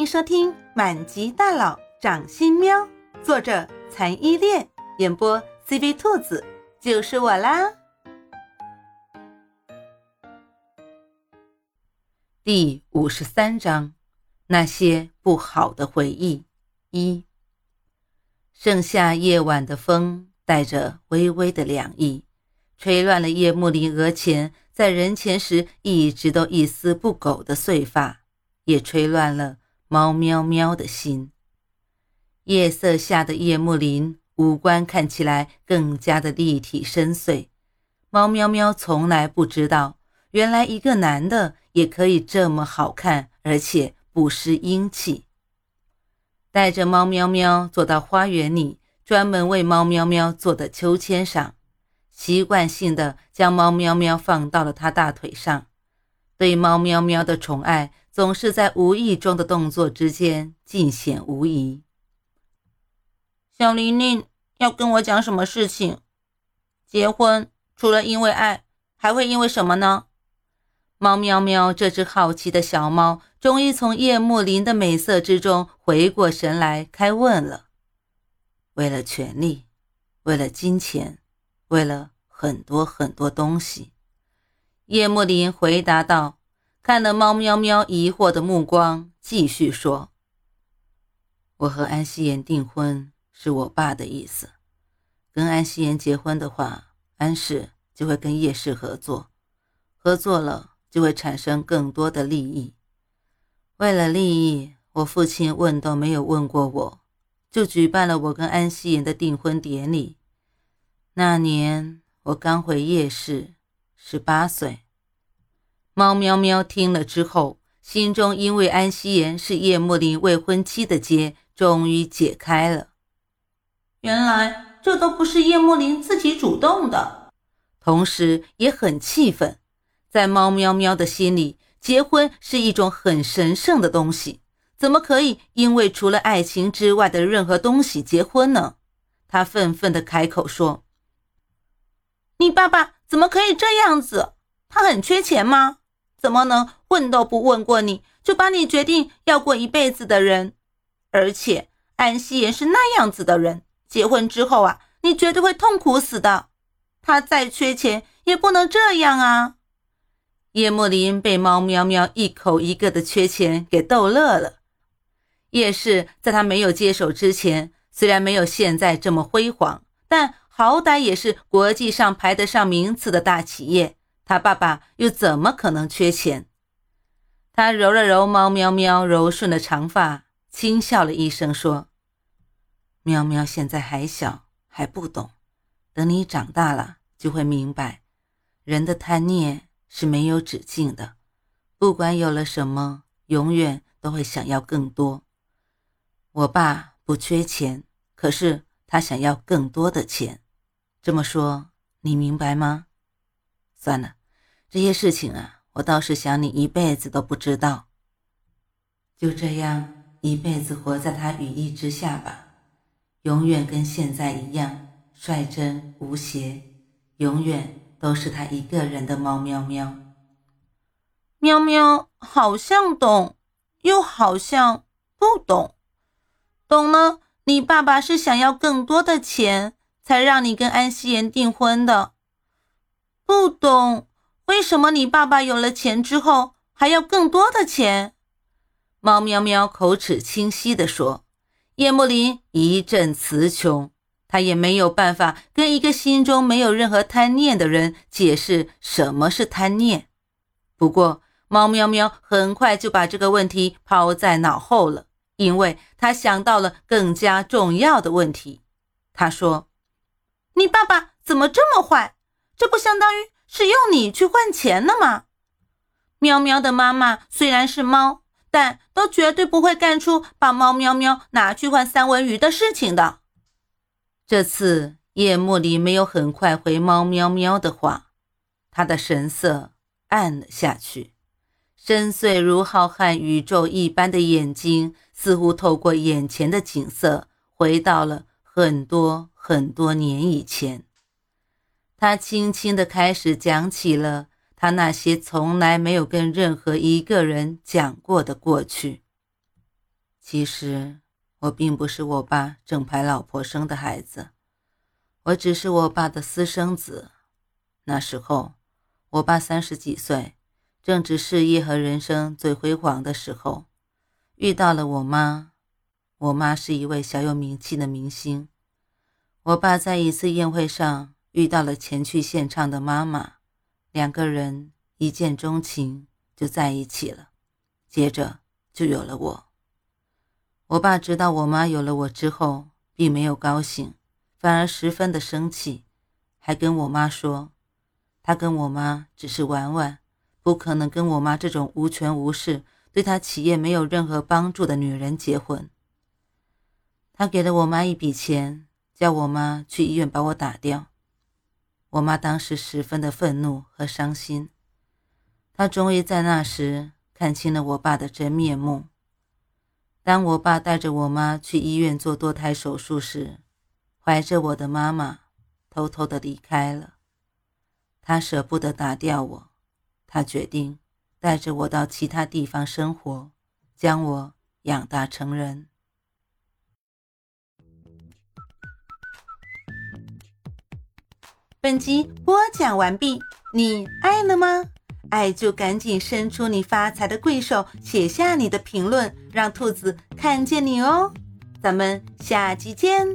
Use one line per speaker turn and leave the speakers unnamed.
迎收听《满级大佬掌心喵》，作者残依恋，演播 CV 兔子，就是我啦。第五十三章，那些不好的回忆一。盛夏夜晚的风带着微微的凉意，吹乱了叶幕林额前在人前时一直都一丝不苟的碎发，也吹乱了。猫喵喵的心。夜色下的叶幕林五官看起来更加的立体深邃。猫喵喵从来不知道，原来一个男的也可以这么好看，而且不失英气。带着猫喵喵坐到花园里专门为猫喵喵做的秋千上，习惯性的将猫喵喵放到了他大腿上，对猫喵喵的宠爱。总是在无意中的动作之间尽显无疑。小玲玲要跟我讲什么事情？结婚除了因为爱，还会因为什么呢？猫喵喵这只好奇的小猫，终于从叶幕林的美色之中回过神来，开问了：为了权力，为了金钱，为了很多很多东西。叶幕林回答道。看了猫喵喵疑惑的目光，继续说：“我和安希言订婚是我爸的意思。跟安希言结婚的话，安氏就会跟叶氏合作，合作了就会产生更多的利益。为了利益，我父亲问都没有问过我，就举办了我跟安希言的订婚典礼。那年我刚回叶氏，十八岁。”猫喵喵听了之后，心中因为安希言是叶幕林未婚妻的结终于解开了。原来这都不是叶幕林自己主动的，同时也很气愤。在猫喵喵的心里，结婚是一种很神圣的东西，怎么可以因为除了爱情之外的任何东西结婚呢？他愤愤地开口说：“你爸爸怎么可以这样子？他很缺钱吗？”怎么能问都不问过你就把你决定要过一辈子的人？而且安希言是那样子的人，结婚之后啊，你绝对会痛苦死的。他再缺钱也不能这样啊！叶幕林被猫喵喵一口一个的缺钱给逗乐了。叶氏在他没有接手之前，虽然没有现在这么辉煌，但好歹也是国际上排得上名次的大企业。他爸爸又怎么可能缺钱？他揉了揉猫喵喵柔顺的长发，轻笑了一声，说：“喵喵现在还小，还不懂，等你长大了就会明白，人的贪念是没有止境的，不管有了什么，永远都会想要更多。我爸不缺钱，可是他想要更多的钱。这么说，你明白吗？算了。”这些事情啊，我倒是想你一辈子都不知道。就这样一辈子活在他羽翼之下吧，永远跟现在一样率真无邪，永远都是他一个人的猫喵喵。喵喵好像懂，又好像不懂。懂了，你爸爸是想要更多的钱，才让你跟安希言订婚的。不懂。为什么你爸爸有了钱之后还要更多的钱？猫喵喵口齿清晰地说。叶幕林一阵词穷，他也没有办法跟一个心中没有任何贪念的人解释什么是贪念。不过，猫喵喵很快就把这个问题抛在脑后了，因为他想到了更加重要的问题。他说：“你爸爸怎么这么坏？这不相当于……”是用你去换钱的吗？喵喵的妈妈虽然是猫，但都绝对不会干出把猫喵喵拿去换三文鱼的事情的。这次叶幕里没有很快回猫喵喵的话，他的神色暗了下去，深邃如浩瀚宇宙一般的眼睛似乎透过眼前的景色，回到了很多很多年以前。他轻轻地开始讲起了他那些从来没有跟任何一个人讲过的过去。其实我并不是我爸正牌老婆生的孩子，我只是我爸的私生子。那时候，我爸三十几岁，正值事业和人生最辉煌的时候，遇到了我妈。我妈是一位小有名气的明星。我爸在一次宴会上遇到了前去献唱的妈妈，两个人一见钟情，就在一起了。接着就有了我。我爸知道我妈有了我之后，并没有高兴，反而十分的生气，还跟我妈说，他跟我妈只是玩玩，不可能跟我妈这种无权无势、对他企业没有任何帮助的女人结婚。他给了我妈一笔钱，叫我妈去医院把我打掉。我妈当时十分的愤怒和伤心。她终于在那时看清了我爸的真面目。当我爸带着我妈去医院做堕胎手术时，怀着我的妈妈偷偷的离开了。他舍不得打掉我，他决定带着我到其他地方生活，将我养大成人。
本集播讲完毕，你爱了吗？爱就赶紧伸出你发财的贵手，写下你的评论，让兔子看见你哦。咱们下集见。